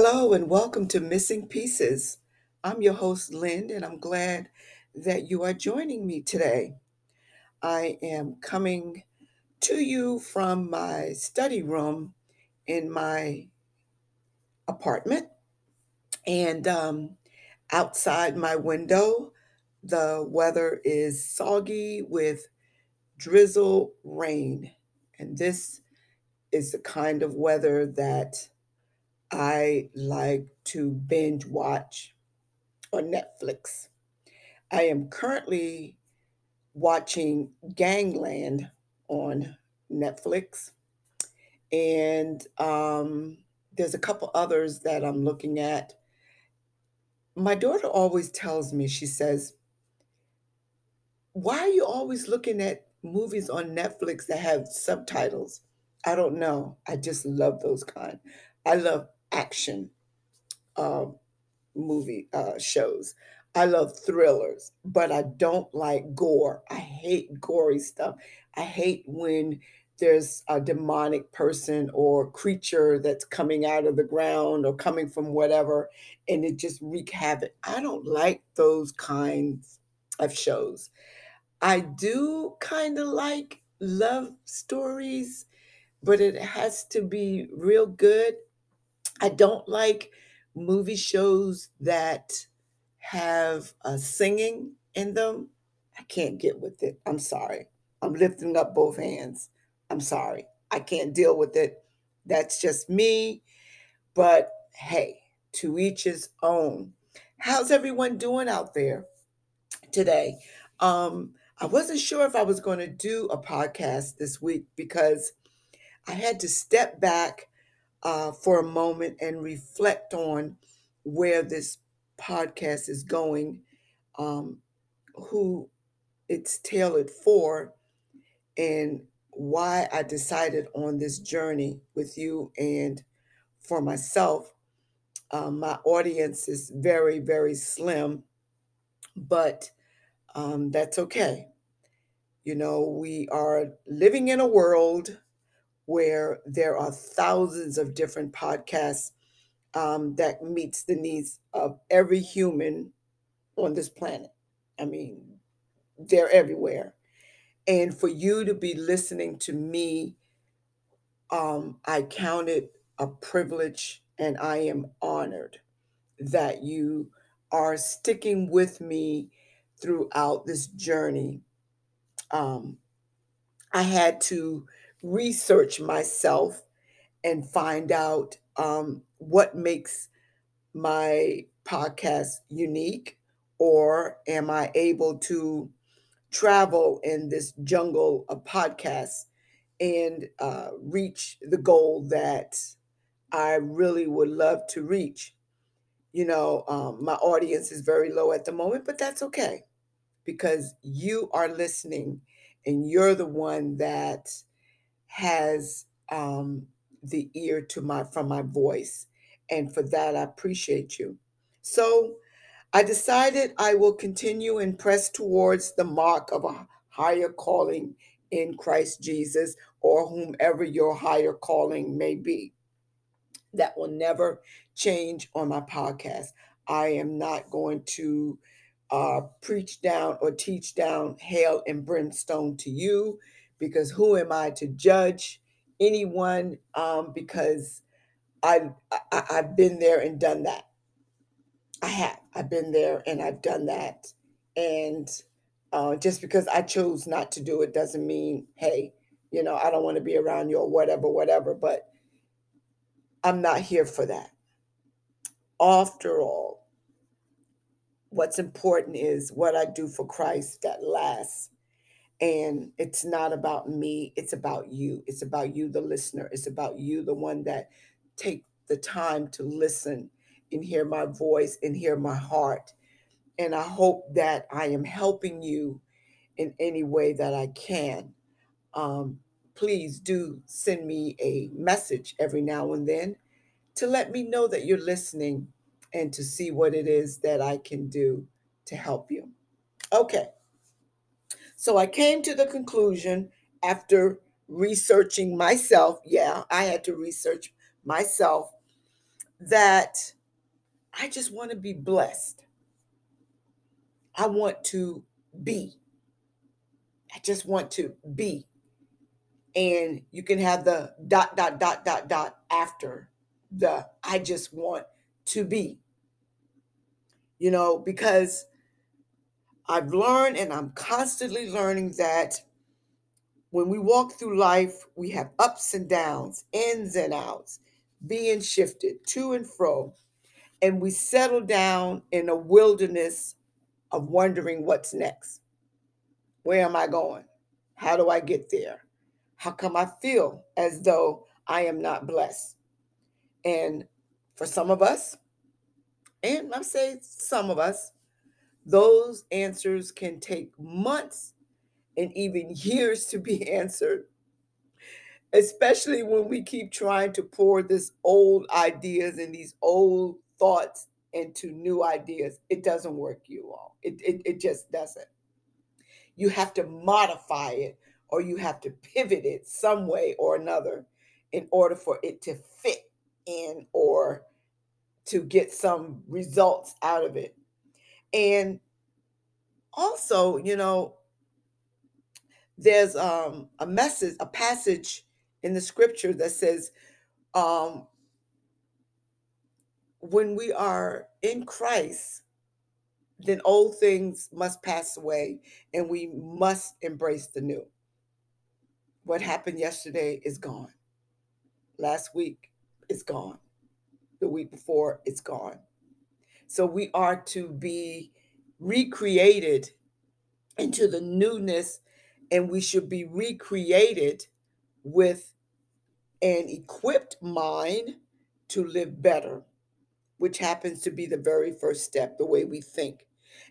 Hello and welcome to Missing Pieces. I'm your host, Lynn, and I'm glad that you are joining me today. I am coming to you from my study room in my apartment, and um, outside my window, the weather is soggy with drizzle rain. And this is the kind of weather that I like to binge watch on Netflix. I am currently watching Gangland on Netflix, and um, there's a couple others that I'm looking at. My daughter always tells me, she says, Why are you always looking at movies on Netflix that have subtitles? I don't know. I just love those kind. I love action uh, movie uh, shows. I love thrillers, but I don't like gore. I hate gory stuff. I hate when there's a demonic person or creature that's coming out of the ground or coming from whatever and it just wreak havoc. I don't like those kinds of shows. I do kind of like love stories, but it has to be real good. I don't like movie shows that have uh, singing in them. I can't get with it. I'm sorry. I'm lifting up both hands. I'm sorry. I can't deal with it. That's just me. But hey, to each his own. How's everyone doing out there today? Um, I wasn't sure if I was going to do a podcast this week because I had to step back uh, for a moment and reflect on where this podcast is going, um, who it's tailored for, and why I decided on this journey with you and for myself. Um, my audience is very, very slim, but um, that's okay. You know, we are living in a world where there are thousands of different podcasts um, that meets the needs of every human on this planet. I mean, they're everywhere. And for you to be listening to me, um, I count it a privilege and I am honored that you are sticking with me throughout this journey. Um, I had to research myself and find out um, what makes my podcast unique, or am I able to travel in this jungle of podcasts and uh, reach the goal that I really would love to reach? You know, um, my audience is very low at the moment, but that's okay because you are listening and you're the one that has um, the ear to my from my voice and for that i appreciate you. So i decided i will continue and press towards the mark of a higher calling in christ jesus or whomever your higher calling may be. That will never change on my podcast. I am not going to uh, preach down or teach down hell and brimstone to you because who am I to judge anyone? Um, because I, I I've been there and done that. I have. I've been there and I've done that. And uh, just because I chose not to do it doesn't mean, hey, you know, I don't want to be around you or whatever, whatever. But I'm not here for that. After all, what's important is what I do for Christ that lasts and it's not about me, it's about you. It's about you, the listener. It's about you, the one that take the time to listen and hear my voice and hear my heart. And I hope that I am helping you in any way that I can. Um, please do send me a message every now and then to let me know that you're listening and to see what it is that I can do to help you. Okay. So I came to the conclusion after researching myself. Yeah, I had to research myself that I just want to be blessed. I want to be. I just want to be. And you can have the dot, dot, dot, dot, dot after the I just want to be. You know, because I've learned and I'm constantly learning that when we walk through life, we have ups and downs, ins and outs, being shifted to and fro. And we settle down in a wilderness of wondering what's next. Where am I going? How do I get there? How come I feel as though I am not blessed? And for some of us, and I'm saying some of us, those answers can take months and even years to be answered, especially when we keep trying to pour this old ideas and these old thoughts into new ideas. It doesn't work, you all. It, it, it just doesn't. You have to modify it or you have to pivot it some way or another in order for it to fit in or to get some results out of it. And also, you know, there's um, a message, a passage in the scripture that says, um, when we are in Christ, then old things must pass away and we must embrace the new. What happened yesterday is gone. Last week is gone. The week before, it's gone. So we are to be recreated into the newness, and we should be recreated with an equipped mind to live better, which happens to be the very first step, the way we think.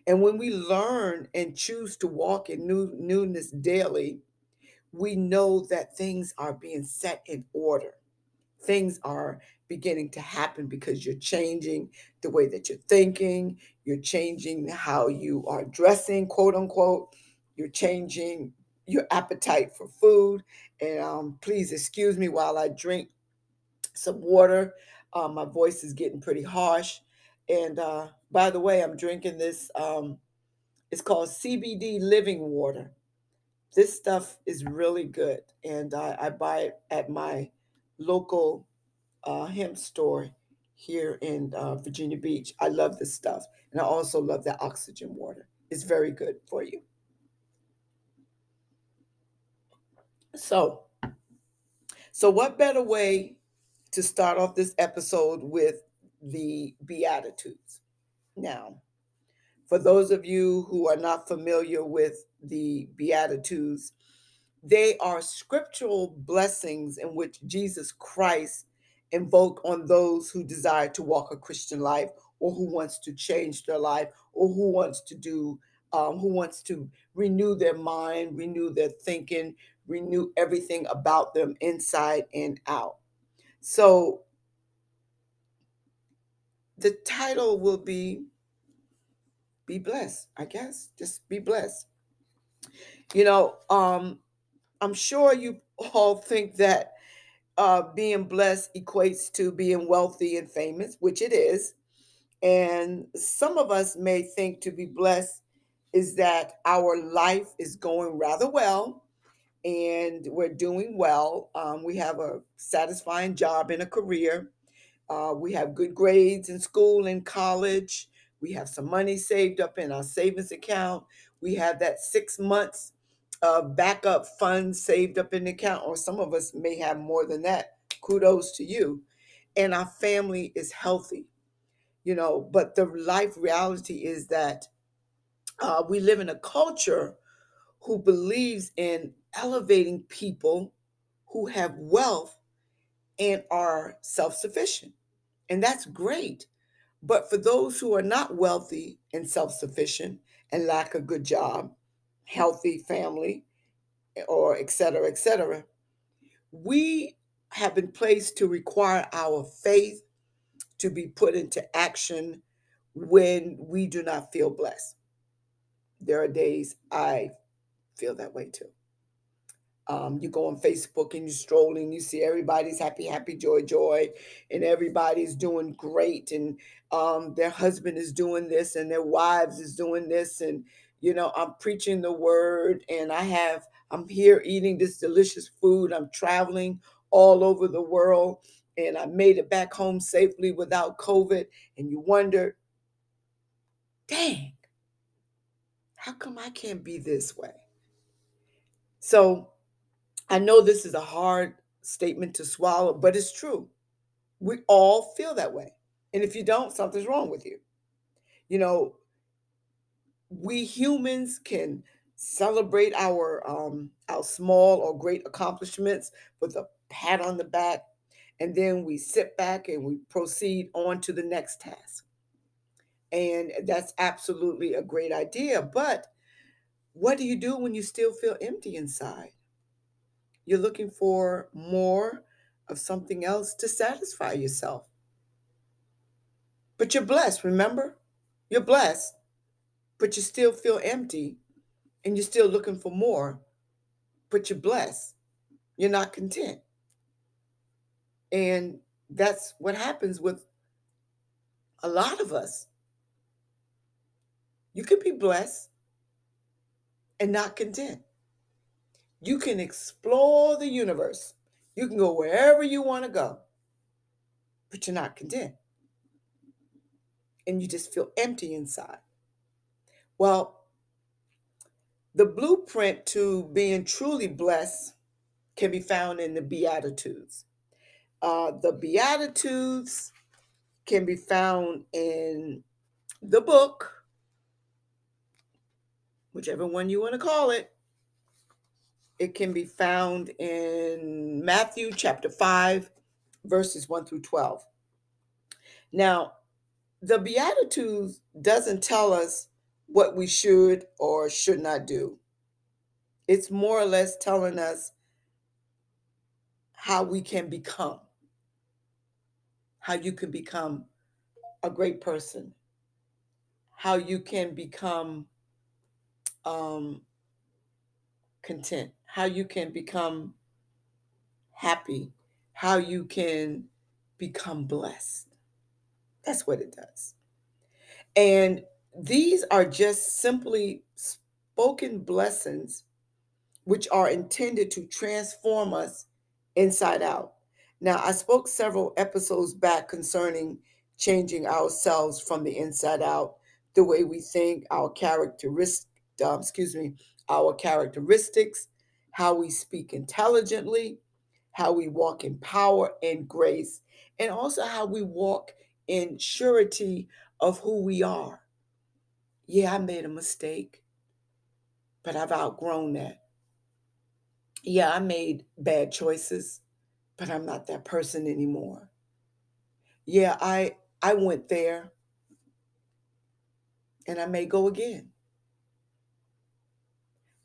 And when we learn and choose to walk in new, newness daily, we know that things are being set in order. Things are beginning to happen because you're changing the way that you're thinking, you're changing how you are dressing, quote unquote, you're changing your appetite for food. And um, please excuse me while I drink some water. Uh, my voice is getting pretty harsh. And uh, by the way, I'm drinking this, um, it's called CBD Living Water. This stuff is really good. And I, I buy it at my local uh, hemp store here in uh, Virginia Beach. I love this stuff. And I also love the oxygen water. It's very good for you. So, so what better way to start off this episode with the Beatitudes? Now, for those of you who are not familiar with the Beatitudes, they are scriptural blessings in which Jesus Christ invoke on those who desire to walk a Christian life or who wants to change their life or who wants to do um, who wants to renew their mind, renew their thinking, renew everything about them inside and out. So the title will be be blessed, I guess. Just be blessed. You know, um, I'm sure you all think that uh, being blessed equates to being wealthy and famous, which it is. And some of us may think to be blessed is that our life is going rather well and we're doing well. Um, we have a satisfying job and a career. Uh, we have good grades in school and college. We have some money saved up in our savings account. We have that six months uh, backup funds saved up in the account, or some of us may have more than that. Kudos to you. And our family is healthy, you know. But the life reality is that uh, we live in a culture who believes in elevating people who have wealth and are self sufficient. And that's great. But for those who are not wealthy and self sufficient and lack a good job, healthy family, or et cetera, et cetera, we have been placed to require our faith to be put into action when we do not feel blessed. There are days I feel that way too. Um, you go on Facebook and you're strolling, you see everybody's happy, happy, joy, joy, and everybody's doing great, and um, their husband is doing this, and their wives is doing this, and you know, I'm preaching the word, and I have, I'm here eating this delicious food. I'm traveling all over the world, and I made it back home safely without COVID. And you wonder, dang, how come I can't be this way? So I know this is a hard statement to swallow, but it's true. We all feel that way. And if you don't, something's wrong with you. You know, we humans can celebrate our um, our small or great accomplishments with a pat on the back, and then we sit back and we proceed on to the next task. And that's absolutely a great idea. But what do you do when you still feel empty inside? You're looking for more of something else to satisfy yourself. But you're blessed, remember? You're blessed, but you still feel empty and you're still looking for more, but you're blessed. You're not content. And that's what happens with a lot of us. You can be blessed and not content. You can explore the universe. You can go wherever you want to go, but you're not content. And you just feel empty inside. Well, the blueprint to being truly blessed can be found in the Beatitudes. Uh, the Beatitudes can be found in the book, whichever one you want to call it, it can be found in Matthew chapter 5, verses 1 through 12. Now, the Beatitudes doesn't tell us what we should or should not do. It's more or less telling us how we can become, how you can become a great person, how you can become um, content, how you can become happy, how you can become blessed. That's what it does. And these are just simply spoken blessings which are intended to transform us inside out. Now, I spoke several episodes back concerning changing ourselves from the inside out, the way we think, our characteristics, um, excuse me, our characteristics, how we speak intelligently, how we walk in power and grace, and also how we walk in surety of who we are. Yeah, I made a mistake, but I've outgrown that. Yeah, I made bad choices, but I'm not that person anymore. Yeah, I I went there and I may go again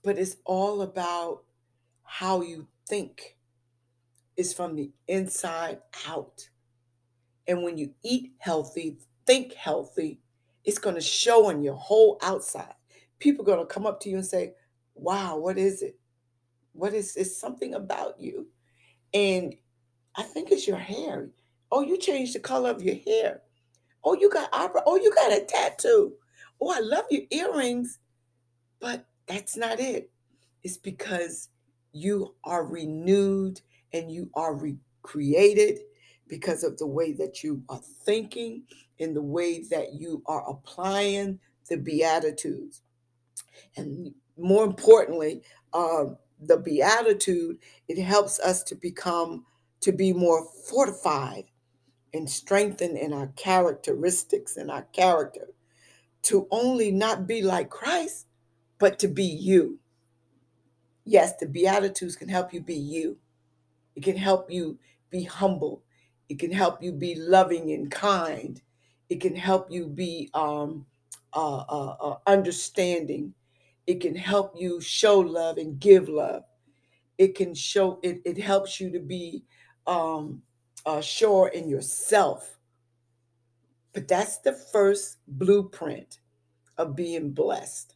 but it's all about how you think. It's from the inside out. And when you eat healthy, think healthy, it's going to show on your whole outside. People are going to come up to you and say, Wow, what is it? What is it's something about you? And I think it's your hair. Oh, you changed the color of your hair. Oh, you got eyebrow. Oh, you got a tattoo. Oh, I love your earrings. But that's not it. It's because you are renewed and you are recreated because of the way that you are thinking and the way that you are applying the Beatitudes. And more importantly, uh, the Beatitude, it helps us to become, to be more fortified and strengthened in our characteristics and our character, to only not be like Christ, but to be you. Yes, the Beatitudes can help you be you. It can help you be humble. It can help you be loving and kind. It can help you be um, uh, uh, uh, understanding. It can help you show love and give love. It can show, it, it helps you to be um, uh, sure in yourself. But that's the first blueprint of being blessed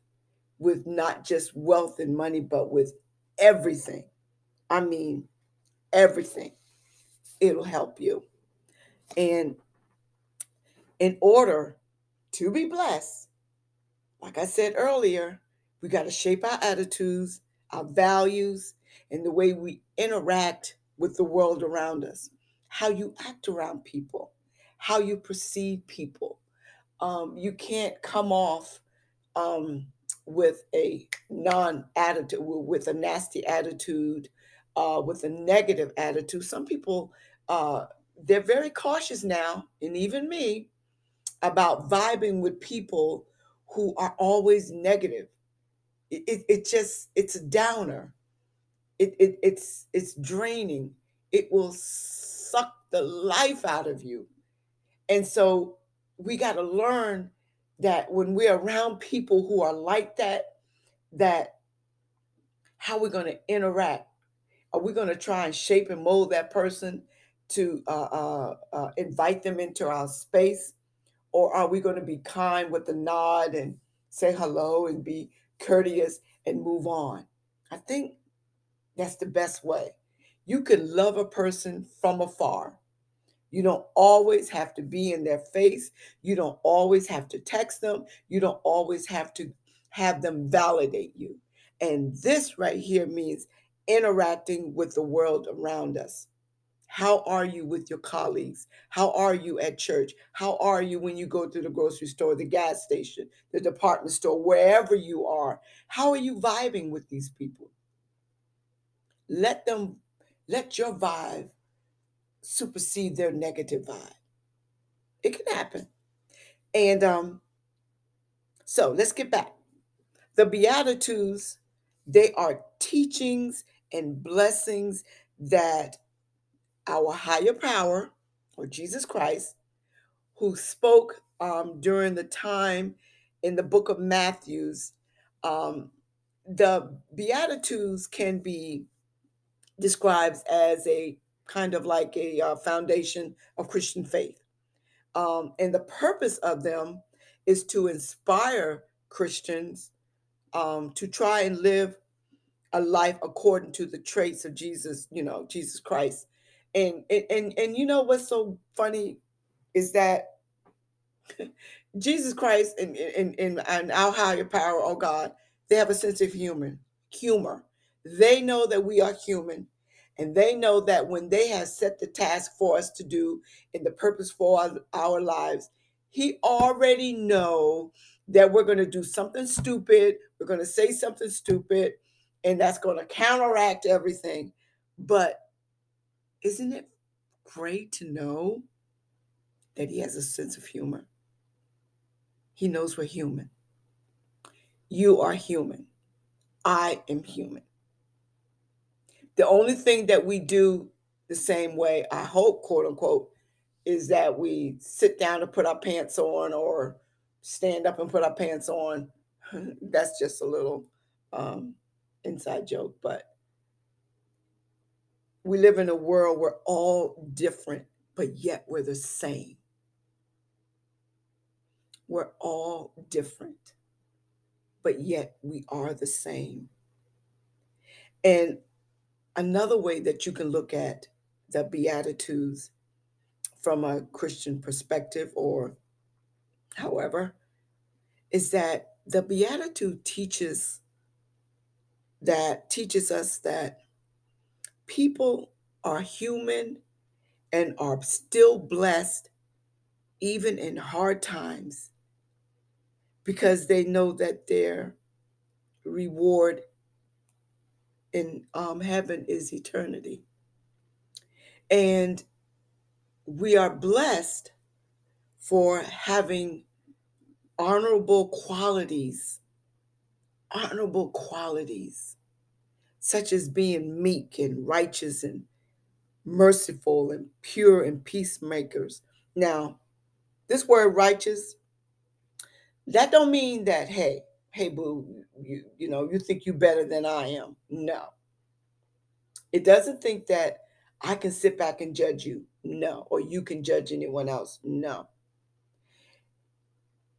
with not just wealth and money, but with everything. I mean, everything. It'll help you. And in order to be blessed, like I said earlier, we got to shape our attitudes, our values, and the way we interact with the world around us, how you act around people, how you perceive people. Um, you can't come off um, with a non attitude, with a nasty attitude, uh, with a negative attitude. Some people, uh, they're very cautious now, and even me, about vibing with people who are always negative. It, it, it just, it's a downer. It, it, it's, it's draining. It will suck the life out of you. And so we got to learn that when we're around people who are like that, that how we're going to interact. Are we going to try and shape and mold that person to uh, uh, uh, invite them into our space? Or are we going to be kind with a nod and say hello and be courteous and move on? I think that's the best way. You can love a person from afar. You don't always have to be in their face. You don't always have to text them. You don't always have to have them validate you. And this right here means interacting with the world around us. How are you with your colleagues? How are you at church? How are you when you go to the grocery store, the gas station, the department store, wherever you are? How are you vibing with these people? Let them, let your vibe supersede their negative vibe. It can happen. And um, so let's get back. The Beatitudes, they are teachings and blessings that our higher power, or Jesus Christ, who spoke um, during the time in the book of Matthews, um, the Beatitudes can be described as a kind of like a uh, foundation of Christian faith. Um, and the purpose of them is to inspire Christians um, to try and live a life according to the traits of Jesus, you know, Jesus Christ. And and and, and you know what's so funny is that Jesus Christ and, and, and, and our higher power, oh God, they have a sense of humor. Humor. They know that we are human and they know that when they have set the task for us to do in the purpose for our, our lives, he already know that we're going to do something stupid, we're going to say something stupid, and that's going to counteract everything. But isn't it great to know that he has a sense of humor? He knows we're human. You are human. I am human. The only thing that we do the same way, I hope, quote unquote, is that we sit down to put our pants on or stand up and put our pants on. That's just a little um, inside joke, but we live in a world where all different, but yet we're the same. We're all different, but yet we are the same. And Another way that you can look at the Beatitudes from a Christian perspective, or however, is that the Beatitude teaches that teaches us that people are human and are still blessed even in hard times because they know that their reward in um, heaven is eternity. And we are blessed for having honorable qualities, honorable qualities, such as being meek and righteous and merciful and pure and peacemakers. Now, this word righteous, that don't mean that, hey, hey boo you you know you think you better than i am. No. It doesn't think that i can sit back and judge you. No. Or you can judge anyone else. No.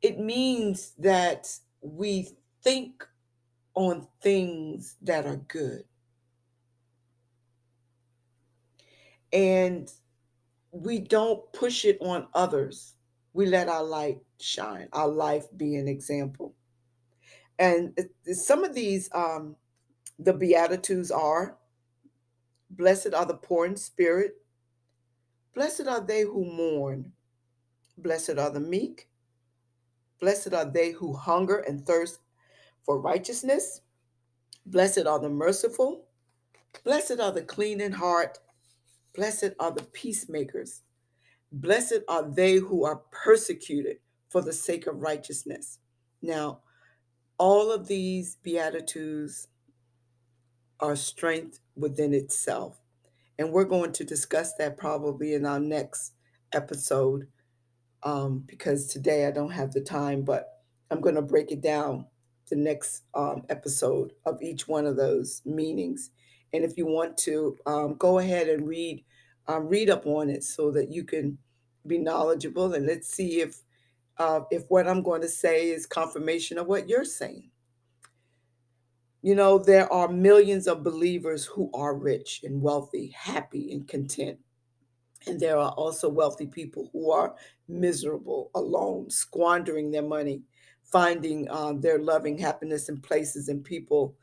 It means that we think on things that are good and we don't push it on others. We let our light shine, our life be an example. And some of these, um, the Beatitudes are Blessed are the poor in spirit, blessed are they who mourn, blessed are the meek, blessed are they who hunger and thirst for righteousness, blessed are the merciful, blessed are the clean in heart, blessed are the peacemakers, blessed are they who are persecuted for the sake of righteousness. Now, all of these Beatitudes are strength within itself. And we're going to discuss that probably in our next episode um, because today I don't have the time, but I'm going to break it down the next um, episode of each one of those meanings. And if you want to, um, go ahead and read um, read up on it so that you can be knowledgeable. And let's see if uh, if what I'm going to say is confirmation of what you're saying. You know, there are millions of believers who are rich and wealthy, happy and content. And there are also wealthy people who are miserable, alone, squandering their money, finding um, their loving happiness in places and people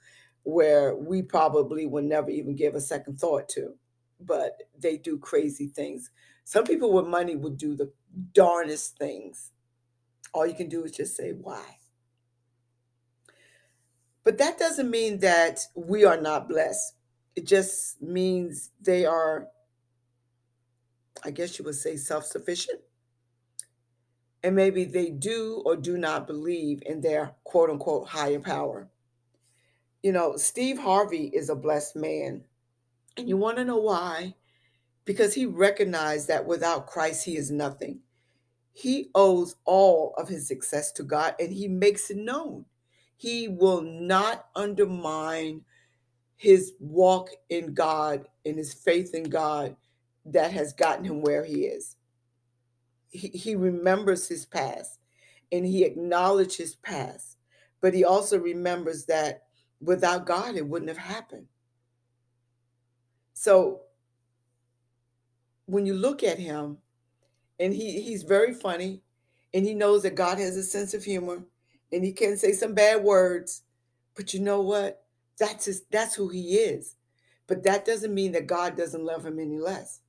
where we probably would never even give a second thought to. But they do crazy things. Some people with money would do the darnest things. All you can do is just say, why? But that doesn't mean that we are not blessed. It just means they are, I guess you would say, self sufficient. And maybe they do or do not believe in their quote unquote higher power. You know, Steve Harvey is a blessed man. And you want to know why? Because he recognized that without Christ, he is nothing. He owes all of his success to God and he makes it known. He will not undermine his walk in God and his faith in God that has gotten him where he is. He, he remembers his past and he acknowledges his past, but he also remembers that without God, it wouldn't have happened. So when you look at him, and he, he's very funny, and he knows that God has a sense of humor, and he can say some bad words, but you know what? That's his, that's who he is. But that doesn't mean that God doesn't love him any less.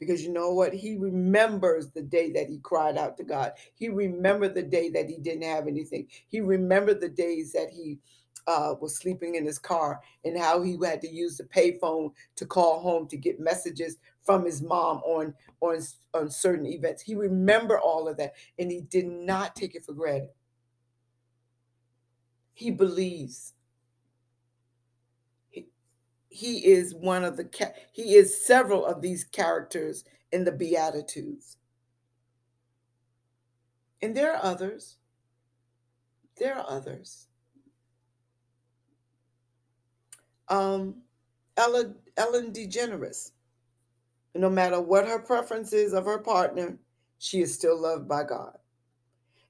Because you know what? He remembers the day that he cried out to God. He remembered the day that he didn't have anything. He remembered the days that he uh, was sleeping in his car and how he had to use the payphone to call home to get messages from his mom on on on certain events. He remembered all of that, and he did not take it for granted. He believes. He, is one of the he is several of these characters in the beatitudes. And there are others. There are others. Um, Ellen, Ellen DeGeneres. No matter what her preferences of her partner, she is still loved by God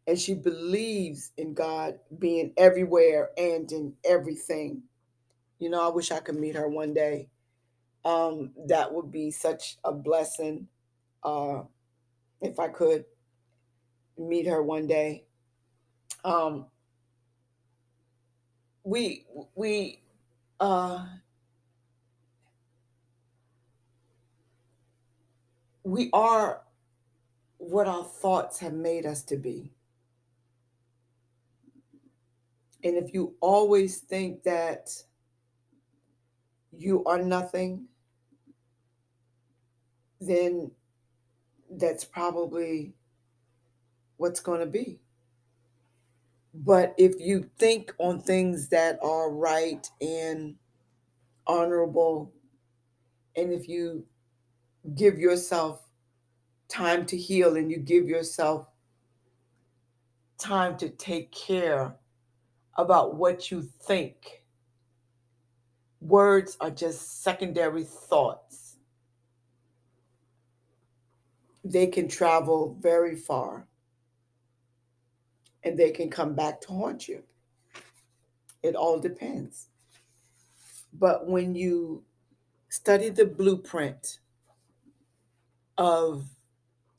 and she believes in God being everywhere and in everything. You know, I wish I could meet her one day. Um, that would be such a blessing uh, if I could meet her one day. Um, we we uh, we are what our thoughts have made us to be. And if you always think that you are nothing, then that's probably what's going to be. But if you think on things that are right and honorable, and if you give yourself time to heal and you give yourself time to take care about what you think. Words are just secondary thoughts. They can travel very far and they can come back to haunt you. It all depends. But when you study the blueprint of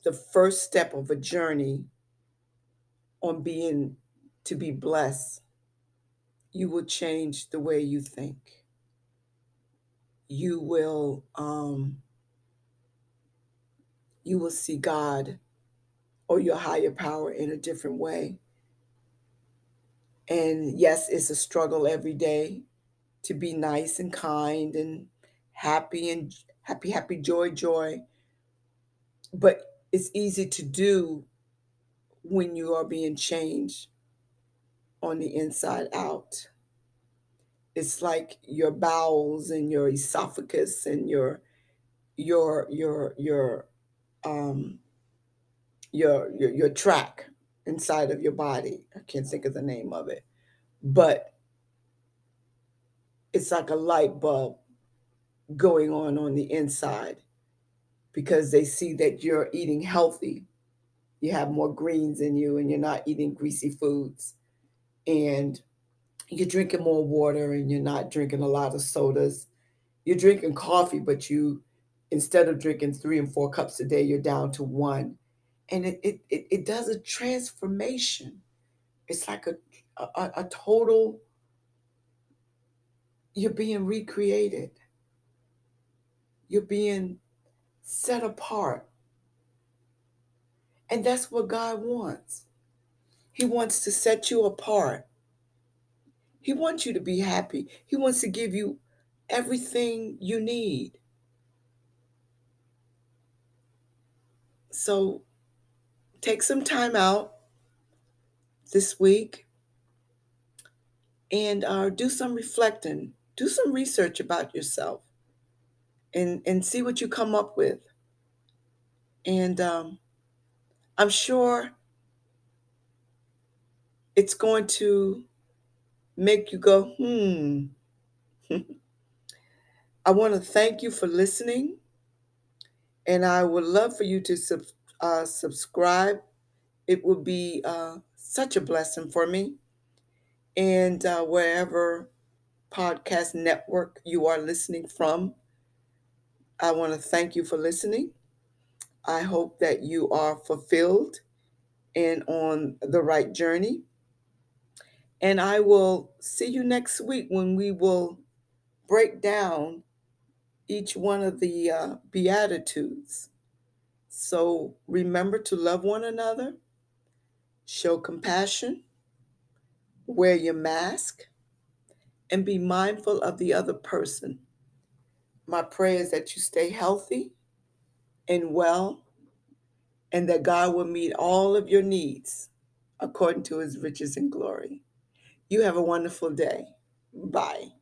the first step of a journey on being to be blessed, you will change the way you think. You will um, you will see God or your higher power in a different way. And yes, it's a struggle every day to be nice and kind and happy and happy, happy, joy, joy. But it's easy to do when you are being changed on the inside out. It's like your bowels and your esophagus and your your your your um your your your track inside of your body. I can't think of the name of it. But it's like a light bulb going on on the inside because they see that you're eating healthy. You have more greens in you and you're not eating greasy foods. And you're drinking more water and you're not drinking a lot of sodas. You're drinking coffee, but you, instead of drinking three and four cups a day, you're down to one. And it, it, it, it does a transformation. It's like a, a, a total, you're being recreated. You're being set apart. And that's what God wants. He wants to set you apart. He wants you to be happy. He wants to give you everything you need. So take some time out this week and uh, do some reflecting, do some research about yourself and, and see what you come up with. And um, I'm sure it's going to make you go, hmm. I want to thank you for listening. And I would love for you to sub, uh, subscribe. It would be uh, such a blessing for me. And uh, wherever podcast network you are listening from, I want to thank you for listening. I hope that you are fulfilled and on the right journey. And I will see you next week when we will break down each one of the uh, Beatitudes. So remember to love one another, show compassion, wear your mask, and be mindful of the other person. My prayer is that you stay healthy and well, and that God will meet all of your needs according to his riches and glory. You have a wonderful day. Bye.